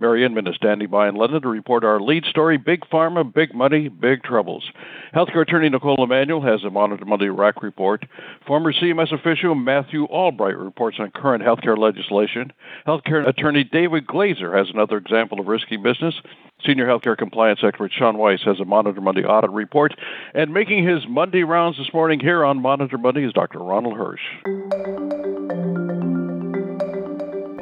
Mary Inman is standing by in London to report our lead story Big Pharma, Big Money, Big Troubles. Healthcare attorney Nicole Emanuel has a Monitor Monday RAC report. Former CMS official Matthew Albright reports on current healthcare legislation. Healthcare attorney David Glazer has another example of risky business. Senior healthcare compliance expert Sean Weiss has a Monitor Monday audit report. And making his Monday rounds this morning here on Monitor Monday is Dr. Ronald Hirsch.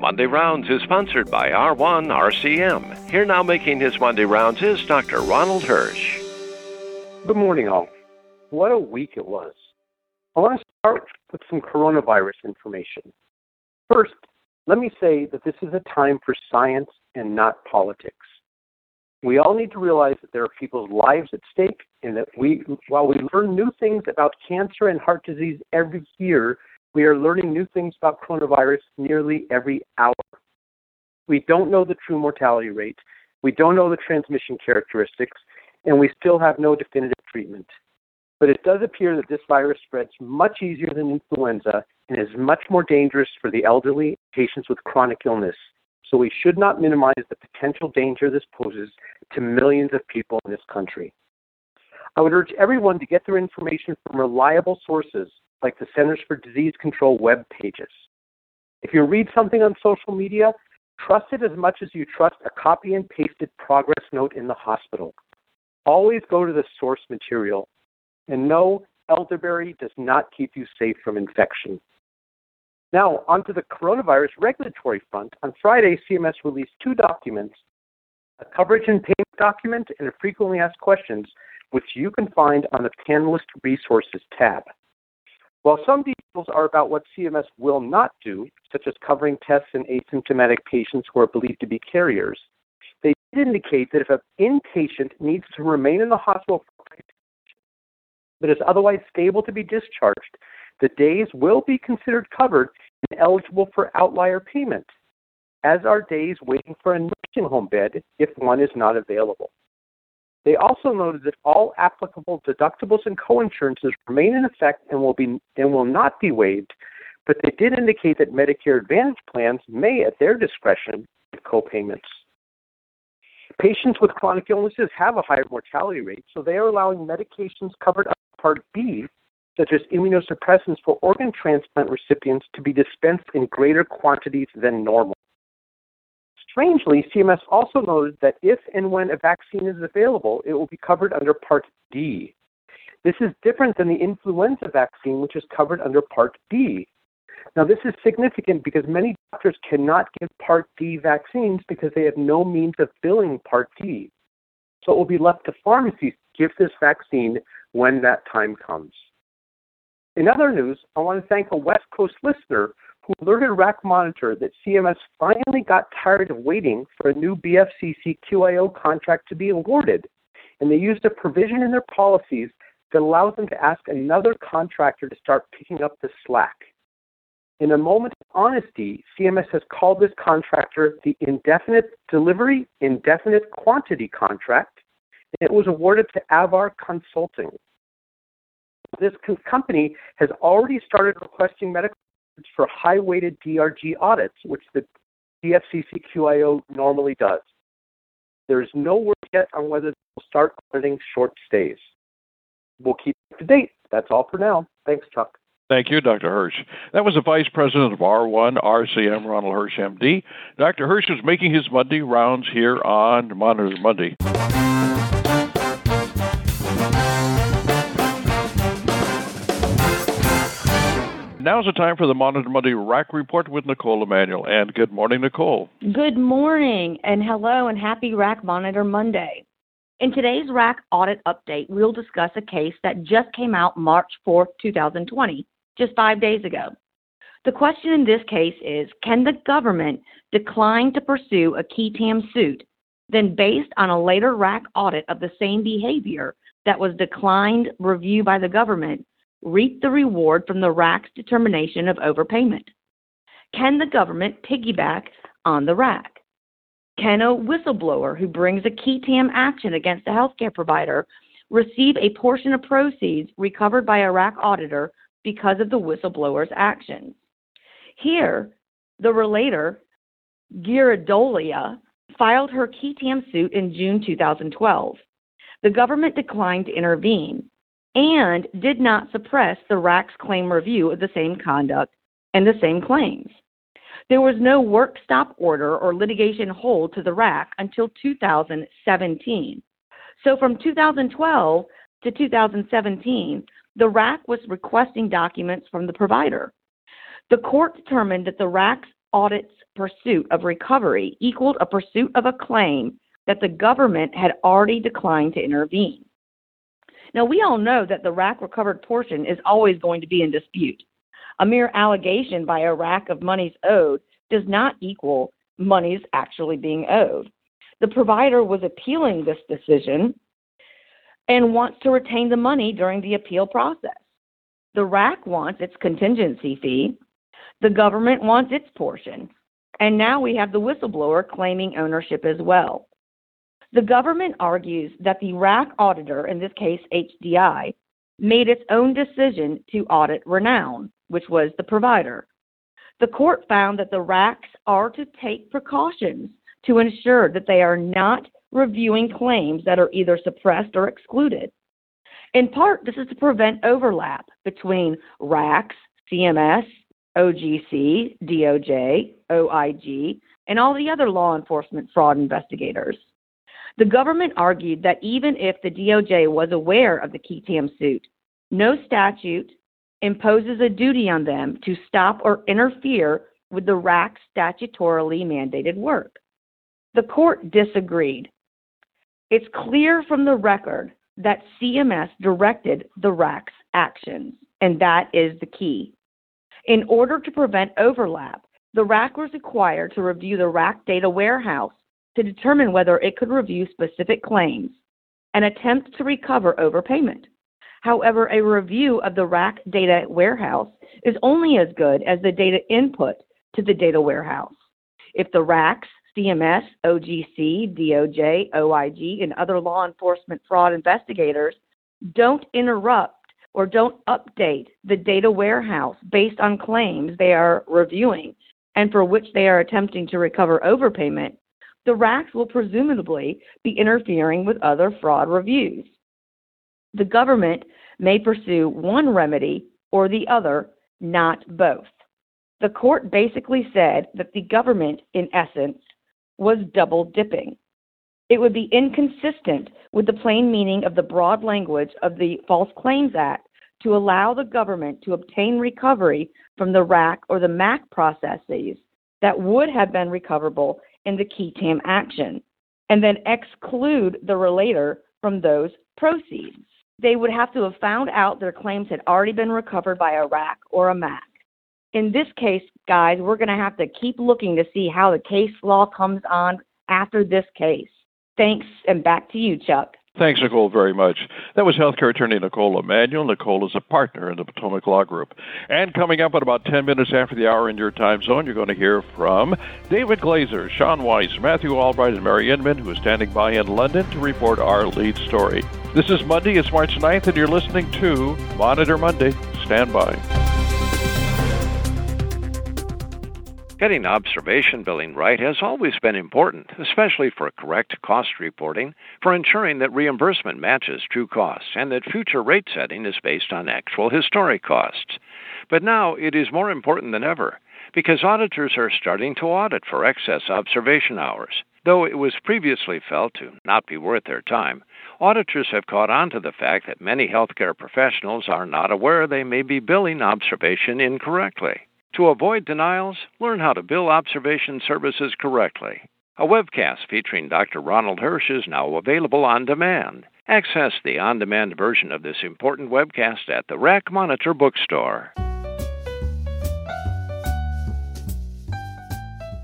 Monday Rounds is sponsored by R1 RCM. Here now making his Monday rounds is Dr. Ronald Hirsch. Good morning, all. What a week it was. I want to start with some coronavirus information. First, let me say that this is a time for science and not politics. We all need to realize that there are people's lives at stake, and that we, while we learn new things about cancer and heart disease every year, we are learning new things about coronavirus nearly every hour. We don't know the true mortality rate, we don't know the transmission characteristics, and we still have no definitive treatment. But it does appear that this virus spreads much easier than influenza and is much more dangerous for the elderly, patients with chronic illness. So we should not minimize the potential danger this poses to millions of people in this country. I would urge everyone to get their information from reliable sources like the Centers for Disease Control web pages. If you read something on social media, trust it as much as you trust a copy and pasted progress note in the hospital. Always go to the source material. And no, elderberry does not keep you safe from infection. Now, onto the coronavirus regulatory front. On Friday, CMS released two documents a coverage and payment document and a frequently asked questions, which you can find on the Panelist Resources tab. While some details are about what CMS will not do, such as covering tests in asymptomatic patients who are believed to be carriers, they did indicate that if an inpatient needs to remain in the hospital but is otherwise stable to be discharged, the days will be considered covered and eligible for outlier payment, as are days waiting for a nursing home bed if one is not available. They also noted that all applicable deductibles and coinsurances remain in effect and will be and will not be waived, but they did indicate that Medicare Advantage plans may, at their discretion, give copayments. Patients with chronic illnesses have a higher mortality rate, so they are allowing medications covered under Part B, such as immunosuppressants for organ transplant recipients, to be dispensed in greater quantities than normal. Strangely, CMS also noted that if and when a vaccine is available, it will be covered under Part D. This is different than the influenza vaccine, which is covered under Part B. Now, this is significant because many doctors cannot give Part D vaccines because they have no means of billing Part D. So it will be left to pharmacies to give this vaccine when that time comes. In other news, I want to thank a West Coast listener who alerted RAC Monitor that CMS finally got tired of waiting for a new BFCC QIO contract to be awarded, and they used a provision in their policies that allows them to ask another contractor to start picking up the slack. In a moment of honesty, CMS has called this contractor the Indefinite Delivery Indefinite Quantity Contract, and it was awarded to Avar Consulting. This company has already started requesting medical for high weighted DRG audits, which the BFCC QIO normally does. There is no word yet on whether they will start auditing short stays. We'll keep up to date. That's all for now. Thanks, Chuck. Thank you, Dr. Hirsch. That was the Vice President of R1 RCM, Ronald Hirsch, MD. Dr. Hirsch is making his Monday rounds here on Monitor Monday. Now's the time for the Monitor Monday RAC Report with Nicole Emanuel. And good morning, Nicole. Good morning, and hello, and happy RAC Monitor Monday. In today's RAC audit update, we'll discuss a case that just came out March 4th, 2020, just five days ago. The question in this case is Can the government decline to pursue a qui tam suit, then, based on a later RAC audit of the same behavior that was declined review by the government, reap the reward from the RAC's determination of overpayment? Can the government piggyback on the RAC? Can a whistleblower who brings a qui tam action against a healthcare provider receive a portion of proceeds recovered by a RAC auditor because of the whistleblower's actions? Here, the relator, Gyridolia, filed her qui tam suit in June 2012. The government declined to intervene and did not suppress the RAC's claim review of the same conduct and the same claims. There was no work stop order or litigation hold to the RAC until 2017. So from 2012 to 2017, the RAC was requesting documents from the provider. The court determined that the RAC's audit's pursuit of recovery equaled a pursuit of a claim that the government had already declined to intervene. Now, we all know that the RAC recovered portion is always going to be in dispute. A mere allegation by a RAC of monies owed does not equal monies actually being owed. The provider was appealing this decision and wants to retain the money during the appeal process. The RAC wants its contingency fee, the government wants its portion, and now we have the whistleblower claiming ownership as well. The government argues that the RAC auditor, in this case HDI, made its own decision to audit Renown, which was the provider. The court found that the RACs are to take precautions to ensure that they are not reviewing claims that are either suppressed or excluded. In part, this is to prevent overlap between RACs, CMS, OGC, DOJ, OIG, and all the other law enforcement fraud investigators. The government argued that even if the DOJ was aware of the qui suit, no statute imposes a duty on them to stop or interfere with the RAC's statutorily mandated work. The court disagreed. It's clear from the record that CMS directed the RAC's actions, and that is the key. In order to prevent overlap, the RAC was required to review the RAC data warehouse to determine whether it could review specific claims and attempt to recover overpayment. However, a review of the RAC data warehouse is only as good as the data input to the data warehouse. If the RACs, CMS, OGC, DOJ, OIG, and other law enforcement fraud investigators don't interrupt or don't update the data warehouse based on claims they are reviewing and for which they are attempting to recover overpayment, the RACs will presumably be interfering with other fraud reviews. The government may pursue one remedy or the other, not both. The court basically said that the government, in essence, was double dipping. It would be inconsistent with the plain meaning of the broad language of the False Claims Act to allow the government to obtain recovery from the RAC or the MAC processes that would have been recoverable in the qui tam action, and then exclude the relator from those proceeds. They would have to have found out their claims had already been recovered by a RAC or a MAC. In this case, guys, we're going to have to keep looking to see how the case law comes on after this case. Thanks, and back to you, Chuck. Thanks, Nicole, very much. That was healthcare attorney Nicole Emanuel. Nicole is a partner in the Potomac Law Group. And coming up at about 10 minutes after the hour in your time zone, you're going to hear from David Glazer, Sean Weiss, Matthew Albright, and Mary Inman, who is standing by in London to report our lead story. This is Monday, it's March 9th, and you're listening to Monitor Monday. Stand by. Getting observation billing right has always been important, especially for correct cost reporting, for ensuring that reimbursement matches true costs, and that future rate setting is based on actual historic costs. But now it is more important than ever because auditors are starting to audit for excess observation hours. Though it was previously felt to not be worth their time, Auditors have caught on to the fact that many healthcare professionals are not aware they may be billing observation incorrectly. To avoid denials, learn how to bill observation services correctly. A webcast featuring Dr. Ronald Hirsch is now available on demand. Access the on demand version of this important webcast at the RAC Monitor bookstore.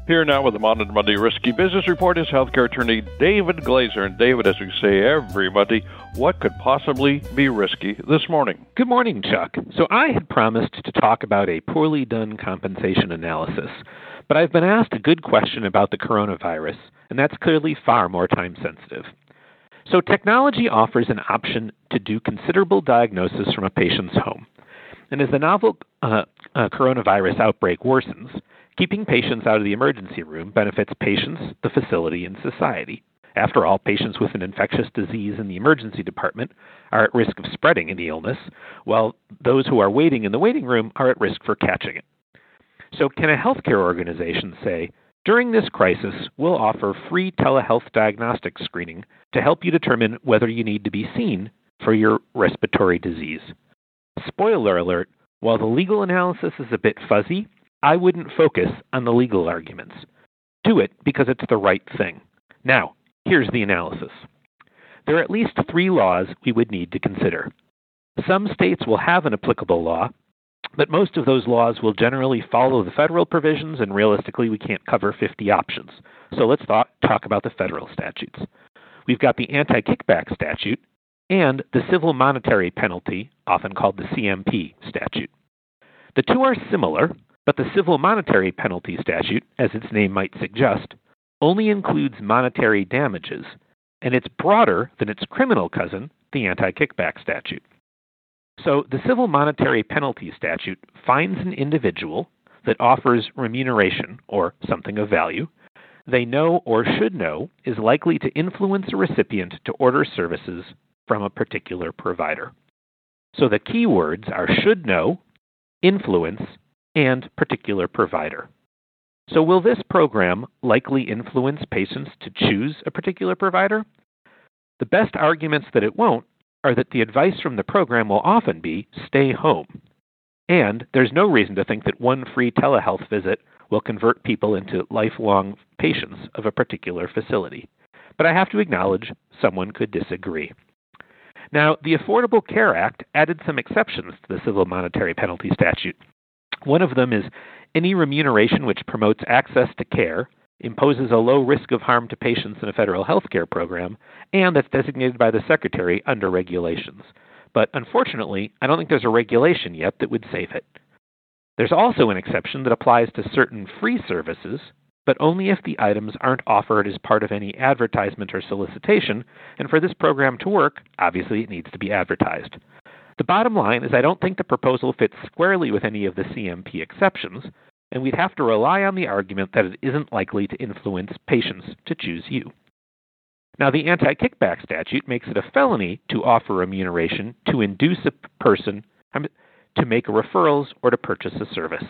Here now with the Monitor Monday Risky Business Report is healthcare attorney David Glazer. And David, as we say every Monday, what could possibly be risky this morning? Good morning, Chuck. So I had promised to talk about a poorly done compensation analysis, but I've been asked a good question about the coronavirus, and that's clearly far more time sensitive. So technology offers an option to do considerable diagnosis from a patient's home. And as the novel uh, uh, coronavirus outbreak worsens, Keeping patients out of the emergency room benefits patients, the facility, and society. After all, patients with an infectious disease in the emergency department are at risk of spreading the illness, while those who are waiting in the waiting room are at risk for catching it. So, can a healthcare organization say, during this crisis, we'll offer free telehealth diagnostic screening to help you determine whether you need to be seen for your respiratory disease? Spoiler alert while the legal analysis is a bit fuzzy, I wouldn't focus on the legal arguments. Do it because it's the right thing. Now, here's the analysis. There are at least three laws we would need to consider. Some states will have an applicable law, but most of those laws will generally follow the federal provisions, and realistically, we can't cover 50 options. So let's talk, talk about the federal statutes. We've got the anti kickback statute and the civil monetary penalty, often called the CMP statute. The two are similar, but the civil monetary penalty statute, as its name might suggest, only includes monetary damages, and it's broader than its criminal cousin, the anti kickback statute. So, the civil monetary penalty statute finds an individual that offers remuneration, or something of value, they know or should know is likely to influence a recipient to order services from a particular provider. So the key words are should know, influence, and particular provider. So, will this program likely influence patients to choose a particular provider? The best arguments that it won't are that the advice from the program will often be stay home. And there's no reason to think that one free telehealth visit will convert people into lifelong patients of a particular facility. But I have to acknowledge someone could disagree. Now, the Affordable Care Act added some exceptions to the civil monetary penalty statute. One of them is any remuneration which promotes access to care, imposes a low risk of harm to patients in a federal health care program, and that's designated by the Secretary under regulations. But unfortunately, I don't think there's a regulation yet that would save it. There's also an exception that applies to certain free services, but only if the items aren't offered as part of any advertisement or solicitation, and for this program to work, obviously it needs to be advertised. The bottom line is I don't think the proposal fits squarely with any of the CMP exceptions, and we'd have to rely on the argument that it isn't likely to influence patients to choose you. Now, the anti kickback statute makes it a felony to offer remuneration to induce a person to make referrals or to purchase a service.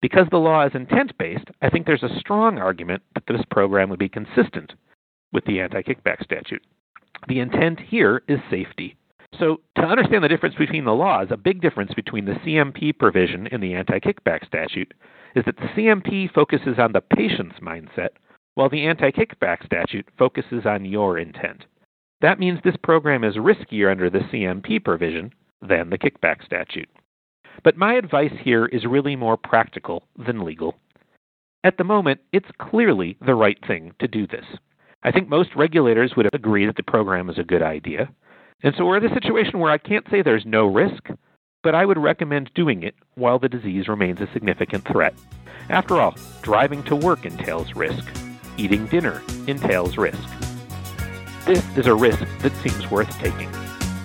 Because the law is intent based, I think there's a strong argument that this program would be consistent with the anti kickback statute. The intent here is safety. So, to understand the difference between the laws, a big difference between the CMP provision and the anti kickback statute is that the CMP focuses on the patient's mindset, while the anti kickback statute focuses on your intent. That means this program is riskier under the CMP provision than the kickback statute. But my advice here is really more practical than legal. At the moment, it's clearly the right thing to do this. I think most regulators would agree that the program is a good idea. And so we're in a situation where I can't say there's no risk, but I would recommend doing it while the disease remains a significant threat. After all, driving to work entails risk. Eating dinner entails risk. This is a risk that seems worth taking.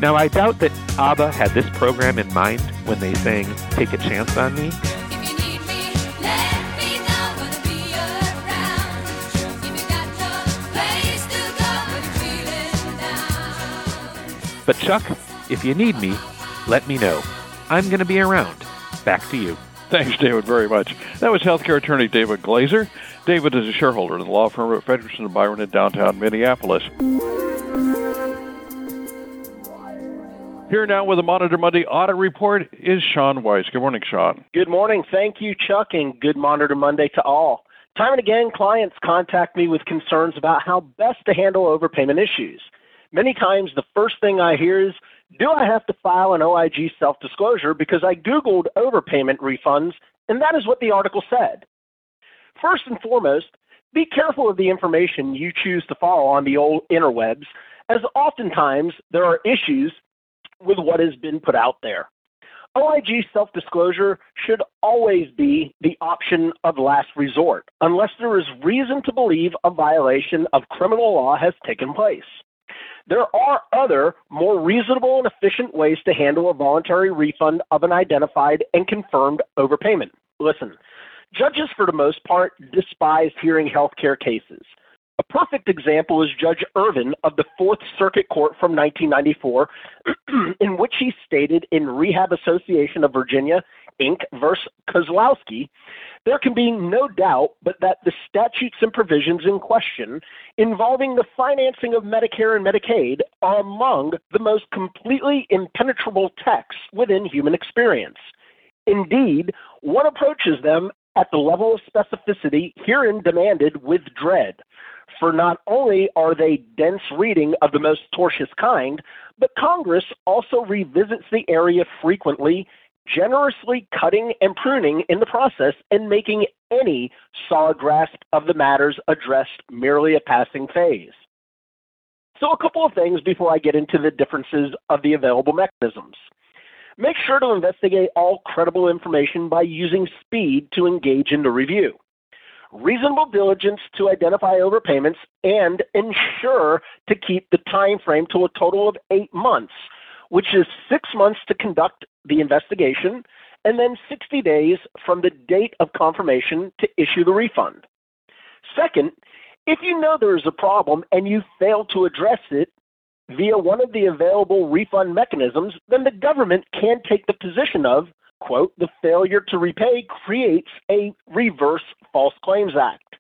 Now, I doubt that ABBA had this program in mind when they sang Take a Chance on Me, But Chuck, if you need me, let me know. I'm going to be around. Back to you. Thanks, David, very much. That was healthcare attorney David Glazer. David is a shareholder in the law firm of Fredrikson and Byron in downtown Minneapolis. Here now with a Monitor Monday audit report is Sean Weiss. Good morning, Sean. Good morning. Thank you, Chuck, and good Monitor Monday to all. Time and again, clients contact me with concerns about how best to handle overpayment issues. Many times, the first thing I hear is, Do I have to file an OIG self disclosure because I Googled overpayment refunds and that is what the article said? First and foremost, be careful of the information you choose to follow on the old interwebs, as oftentimes there are issues with what has been put out there. OIG self disclosure should always be the option of last resort, unless there is reason to believe a violation of criminal law has taken place. There are other, more reasonable and efficient ways to handle a voluntary refund of an identified and confirmed overpayment. Listen, judges, for the most part, despise hearing healthcare cases. A perfect example is Judge Ervin of the Fourth Circuit Court from 1994, in which he stated in Rehab Association of Virginia, Inc. versus Kozlowski, there can be no doubt but that the statutes and provisions in question involving the financing of Medicare and Medicaid are among the most completely impenetrable texts within human experience. Indeed, one approaches them at the level of specificity herein demanded with dread for not only are they dense reading of the most tortuous kind, but Congress also revisits the area frequently, generously cutting and pruning in the process and making any solid grasp of the matters addressed merely a passing phase. So, a couple of things before I get into the differences of the available mechanisms. Make sure to investigate all credible information by using speed to engage in the review reasonable diligence to identify overpayments, and ensure to keep the time frame to a total of eight months, which is six months to conduct the investigation and then 60 days from the date of confirmation to issue the refund. Second, if you know there is a problem and you fail to address it via one of the available refund mechanisms, then the government can take the position of quote, the failure to repay creates a reverse False Claims Act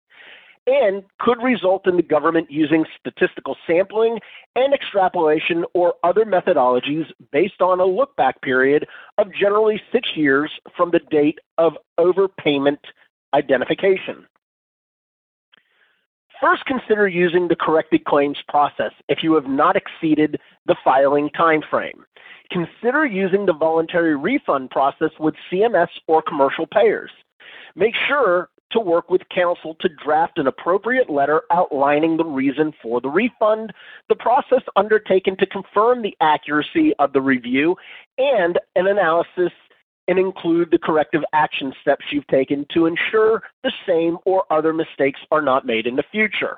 and could result in the government using statistical sampling and extrapolation or other methodologies based on a look back period of generally six years from the date of overpayment identification. First, consider using the corrected claims process if you have not exceeded the filing time frame. Consider using the voluntary refund process with CMS or commercial payers. Make sure to work with counsel to draft an appropriate letter outlining the reason for the refund, the process undertaken to confirm the accuracy of the review, and an analysis and include the corrective action steps you've taken to ensure the same or other mistakes are not made in the future.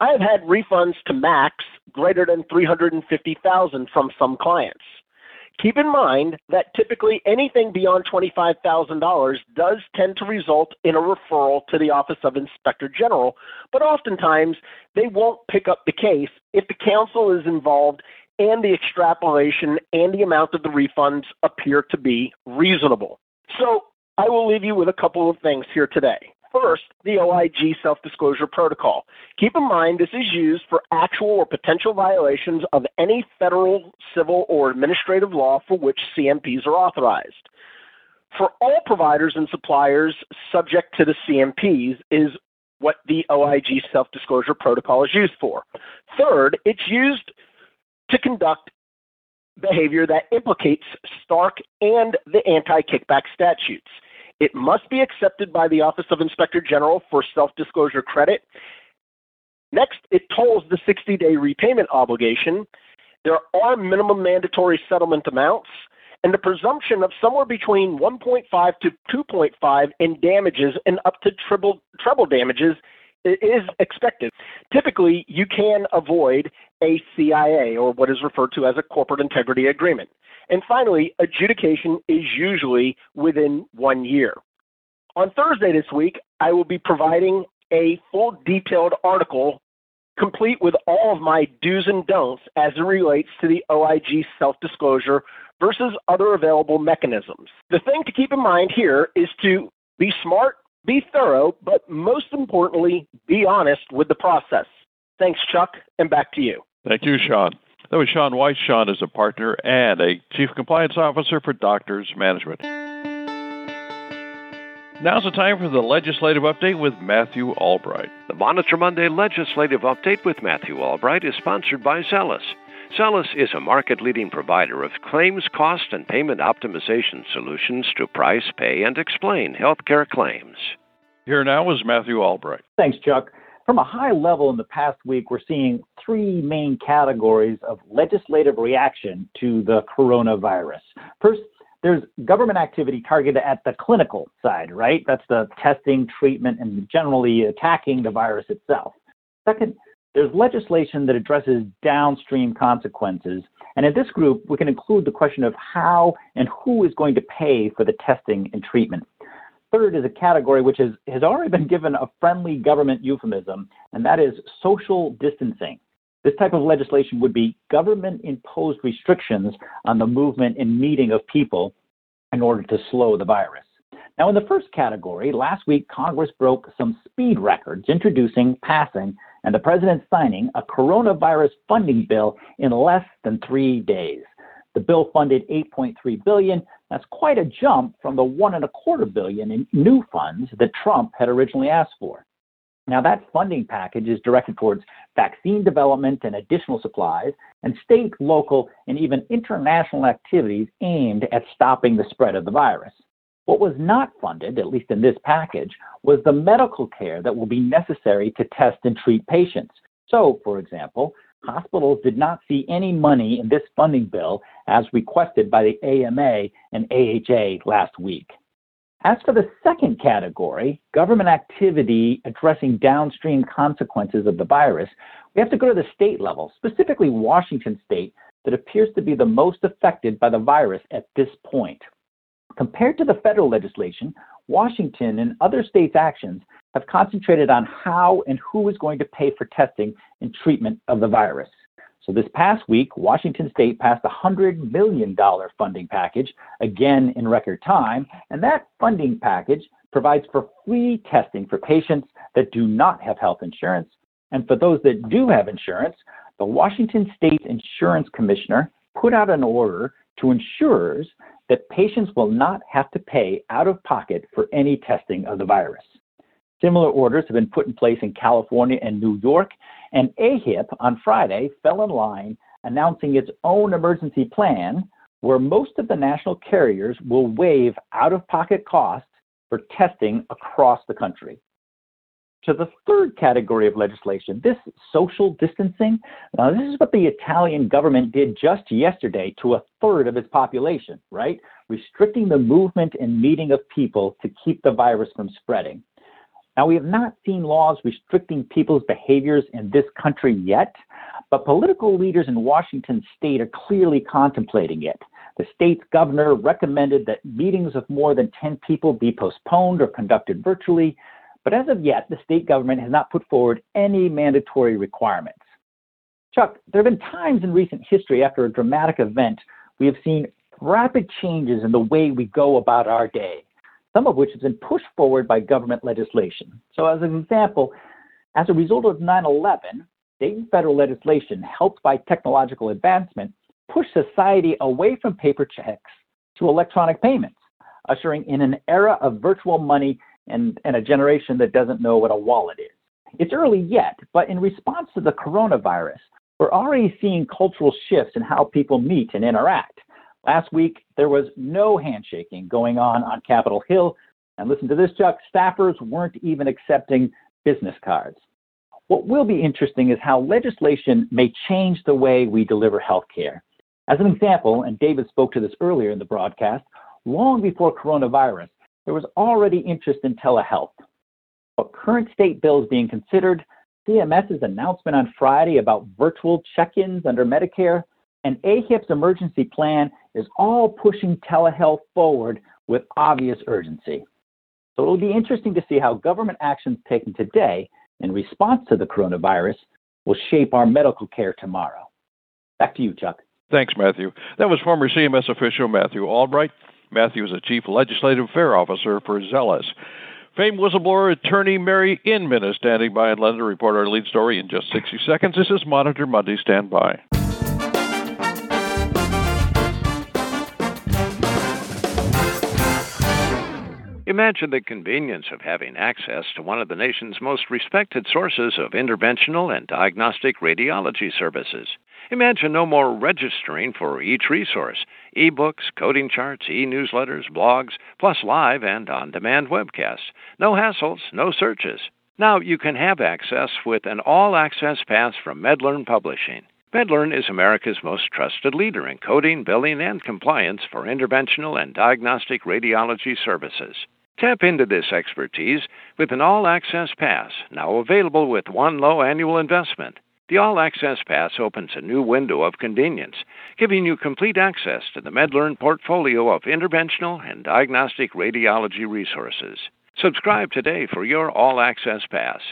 I have had refunds to max greater than 350,000 from some clients. Keep in mind that typically anything beyond $25,000 does tend to result in a referral to the Office of Inspector General, but oftentimes they won't pick up the case if the counsel is involved and the extrapolation and the amount of the refunds appear to be reasonable. So I will leave you with a couple of things here today. First, the OIG self disclosure protocol. Keep in mind this is used for actual or potential violations of any federal, civil, or administrative law for which CMPs are authorized. For all providers and suppliers subject to the CMPs is what the OIG self disclosure protocol is used for. Third, it's used to conduct behavior that implicates Stark and the anti kickback statutes. It must be accepted by the Office of Inspector General for self disclosure credit. Next, it tolls the 60 day repayment obligation. There are minimum mandatory settlement amounts and the presumption of somewhere between 1.5 to 2.5 in damages and up to triple, treble damages is expected. Typically, you can avoid a CIA, or what is referred to as a corporate integrity agreement. And finally, adjudication is usually within one year. On Thursday this week, I will be providing a full detailed article complete with all of my do's and don'ts as it relates to the OIG self disclosure versus other available mechanisms. The thing to keep in mind here is to be smart be thorough, but most importantly, be honest with the process. Thanks, Chuck, and back to you. Thank you, Sean. That was Sean Weiss. Sean is a partner and a chief compliance officer for Doctors Management. Now's the time for the legislative update with Matthew Albright. The Monitor Monday legislative update with Matthew Albright is sponsored by Zelis. Zelis is a market leading provider of claims cost and payment optimization solutions to price, pay, and explain healthcare claims. Here now is Matthew Albright. Thanks, Chuck. From a high level in the past week, we're seeing three main categories of legislative reaction to the coronavirus. First, there's government activity targeted at the clinical side, right? That's the testing, treatment, and generally attacking the virus itself. Second, there's legislation that addresses downstream consequences. And in this group, we can include the question of how and who is going to pay for the testing and treatment. Third is a category which has, has already been given a friendly government euphemism, and that is social distancing. This type of legislation would be government imposed restrictions on the movement and meeting of people in order to slow the virus. Now, in the first category, last week Congress broke some speed records introducing, passing, and the president signing a coronavirus funding bill in less than three days. The bill funded 8.3 billion. That's quite a jump from the one and a quarter billion in new funds that Trump had originally asked for. Now, that funding package is directed towards vaccine development and additional supplies, and state, local, and even international activities aimed at stopping the spread of the virus. What was not funded, at least in this package, was the medical care that will be necessary to test and treat patients. So, for example, hospitals did not see any money in this funding bill as requested by the AMA and AHA last week. As for the second category, government activity addressing downstream consequences of the virus, we have to go to the state level, specifically Washington state, that appears to be the most affected by the virus at this point. Compared to the federal legislation, Washington and other states' actions have concentrated on how and who is going to pay for testing and treatment of the virus. So this past week, Washington State passed a $100 million funding package, again in record time, and that funding package provides for free testing for patients that do not have health insurance. And for those that do have insurance, the Washington State Insurance Commissioner put out an order to insurers that patients will not have to pay out of pocket for any testing of the virus. Similar orders have been put in place in California and New York, and AHIP on Friday fell in line announcing its own emergency plan where most of the national carriers will waive out of pocket costs for testing across the country. To the third category of legislation, this social distancing, now this is what the Italian government did just yesterday to a third of its population, right? Restricting the movement and meeting of people to keep the virus from spreading. Now, we have not seen laws restricting people's behaviors in this country yet, but political leaders in Washington state are clearly contemplating it. The state's governor recommended that meetings of more than 10 people be postponed or conducted virtually, but as of yet, the state government has not put forward any mandatory requirements. Chuck, there have been times in recent history after a dramatic event we have seen rapid changes in the way we go about our day some of which has been pushed forward by government legislation. So, as an example, as a result of 9 11, state and federal legislation helped by technological advancement pushed society away from paper checks to electronic payments, ushering in an era of virtual money and, and a generation that doesn't know what a wallet is. It's early yet, but in response to the coronavirus, we're already seeing cultural shifts in how people meet and interact. Last week, there was no handshaking going on on Capitol Hill. And listen to this, Chuck staffers weren't even accepting business cards. What will be interesting is how legislation may change the way we deliver health care. As an example, and David spoke to this earlier in the broadcast, long before coronavirus, there was already interest in telehealth. But current state bills being considered, CMS's announcement on Friday about virtual check ins under Medicare, and AHIP's emergency plan is all pushing telehealth forward with obvious urgency. So it'll be interesting to see how government actions taken today in response to the coronavirus will shape our medical care tomorrow. Back to you, Chuck. Thanks, Matthew. That was former CMS official Matthew Albright. Matthew is a chief legislative affairs officer for Zelis. Famed whistleblower attorney Mary Inman is standing by in London to report our lead story in just 60 seconds. This is Monitor Monday. Stand by. Imagine the convenience of having access to one of the nation's most respected sources of interventional and diagnostic radiology services. Imagine no more registering for each resource ebooks, coding charts, e newsletters, blogs, plus live and on demand webcasts. No hassles, no searches. Now you can have access with an all access pass from MedLearn Publishing. MedLearn is America's most trusted leader in coding, billing, and compliance for interventional and diagnostic radiology services. Tap into this expertise with an all access pass, now available with one low annual investment. The All Access Pass opens a new window of convenience, giving you complete access to the MedLearn portfolio of interventional and diagnostic radiology resources. Subscribe today for your All Access Pass.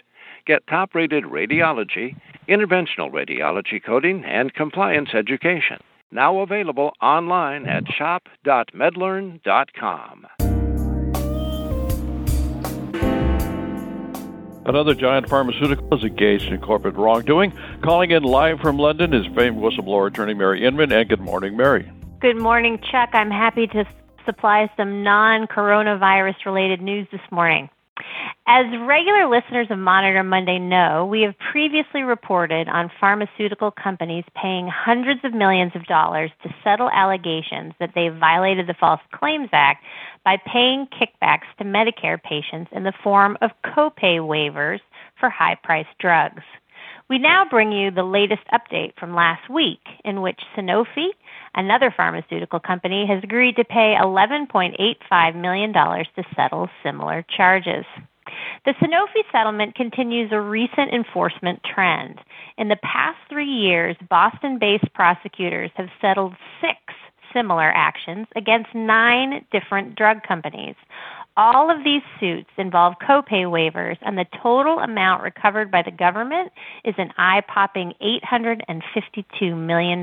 Get top rated radiology, interventional radiology coding, and compliance education. Now available online at shop.medlearn.com. Another giant pharmaceutical is engaged in corporate wrongdoing. Calling in live from London is famed whistleblower attorney Mary Inman. And good morning, Mary. Good morning, Chuck. I'm happy to supply some non coronavirus related news this morning. As regular listeners of Monitor Monday know, we have previously reported on pharmaceutical companies paying hundreds of millions of dollars to settle allegations that they violated the False Claims Act by paying kickbacks to Medicare patients in the form of copay waivers for high priced drugs. We now bring you the latest update from last week, in which Sanofi, another pharmaceutical company, has agreed to pay $11.85 million to settle similar charges. The Sanofi settlement continues a recent enforcement trend. In the past three years, Boston based prosecutors have settled six similar actions against nine different drug companies. All of these suits involve copay waivers, and the total amount recovered by the government is an eye popping $852 million.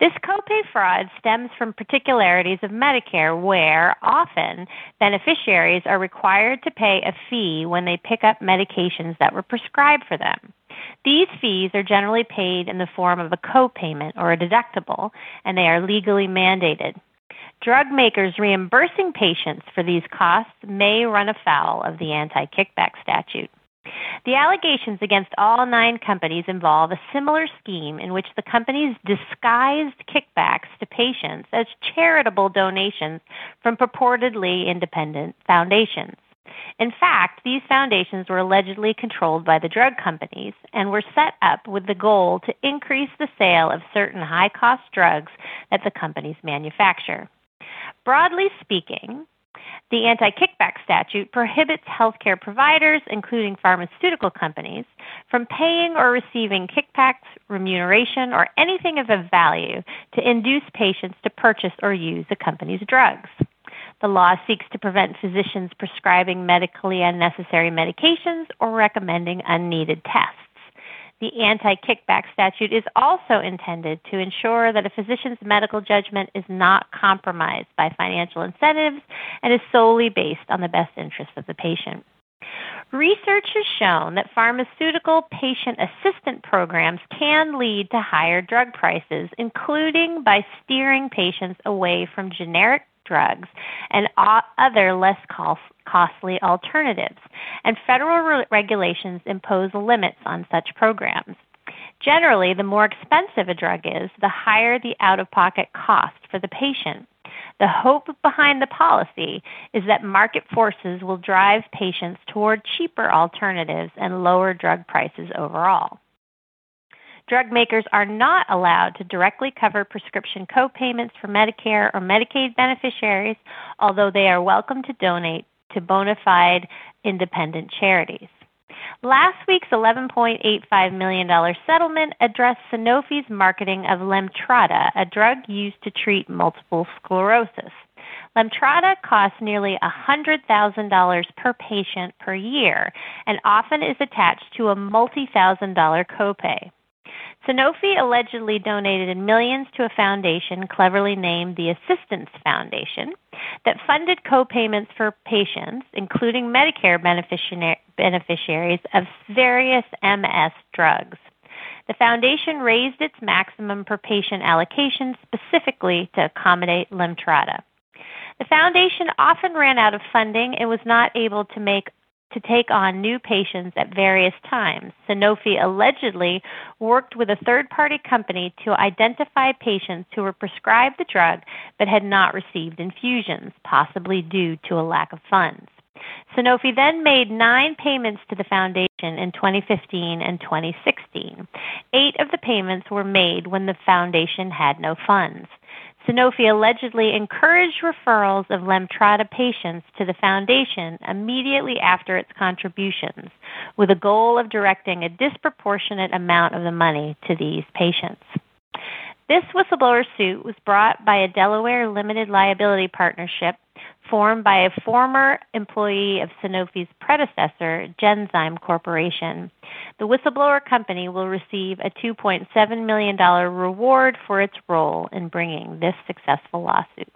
This copay fraud stems from particularities of Medicare, where often beneficiaries are required to pay a fee when they pick up medications that were prescribed for them. These fees are generally paid in the form of a copayment or a deductible, and they are legally mandated. Drug makers reimbursing patients for these costs may run afoul of the anti kickback statute. The allegations against all nine companies involve a similar scheme in which the companies disguised kickbacks to patients as charitable donations from purportedly independent foundations. In fact, these foundations were allegedly controlled by the drug companies and were set up with the goal to increase the sale of certain high cost drugs that the companies manufacture. Broadly speaking, the anti kickback statute prohibits healthcare providers, including pharmaceutical companies, from paying or receiving kickbacks, remuneration, or anything of value to induce patients to purchase or use a company's drugs. The law seeks to prevent physicians prescribing medically unnecessary medications or recommending unneeded tests. The anti kickback statute is also intended to ensure that a physician's medical judgment is not compromised by financial incentives and is solely based on the best interests of the patient. Research has shown that pharmaceutical patient assistant programs can lead to higher drug prices, including by steering patients away from generic drugs and other less costly alternatives, and federal re- regulations impose limits on such programs. Generally, the more expensive a drug is, the higher the out of pocket cost for the patient. The hope behind the policy is that market forces will drive patients toward cheaper alternatives and lower drug prices overall. Drug makers are not allowed to directly cover prescription co-payments for Medicare or Medicaid beneficiaries, although they are welcome to donate to bona fide independent charities. Last week's $11.85 million settlement addressed Sanofi's marketing of Lemtrada, a drug used to treat multiple sclerosis. Lemtrada costs nearly $100,000 per patient per year and often is attached to a multi thousand dollar copay. Sanofi allegedly donated millions to a foundation cleverly named the Assistance Foundation that funded co-payments for patients, including Medicare beneficiaries of various MS drugs. The foundation raised its maximum per patient allocation specifically to accommodate Lemtrada. The foundation often ran out of funding and was not able to make to take on new patients at various times. Sanofi allegedly worked with a third party company to identify patients who were prescribed the drug but had not received infusions, possibly due to a lack of funds. Sanofi then made nine payments to the foundation in 2015 and 2016. Eight of the payments were made when the foundation had no funds. Sanofi allegedly encouraged referrals of Lemtrada patients to the foundation immediately after its contributions, with a goal of directing a disproportionate amount of the money to these patients. This whistleblower suit was brought by a Delaware limited liability partnership formed by a former employee of Sanofi's predecessor, Genzyme Corporation. The whistleblower company will receive a $2.7 million reward for its role in bringing this successful lawsuit.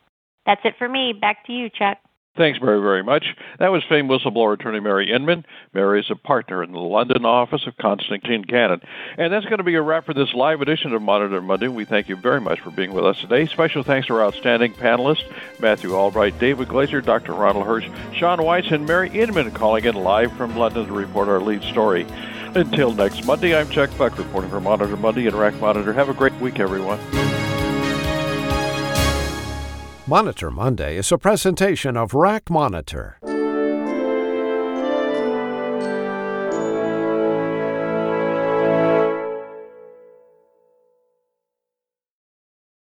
That's it for me. Back to you, Chuck. Thanks very, very much. That was famed whistleblower attorney Mary Inman. Mary is a partner in the London office of Constantine Cannon. And that's going to be a wrap for this live edition of Monitor Monday. We thank you very much for being with us today. Special thanks to our outstanding panelists, Matthew Albright, David Glaser, Dr. Ronald Hirsch, Sean Weiss, and Mary Inman calling in live from London to report our lead story. Until next Monday, I'm Chuck Buck reporting for Monitor Monday and RAC Monitor. Have a great week, everyone. Monitor Monday is a presentation of RAC Monitor.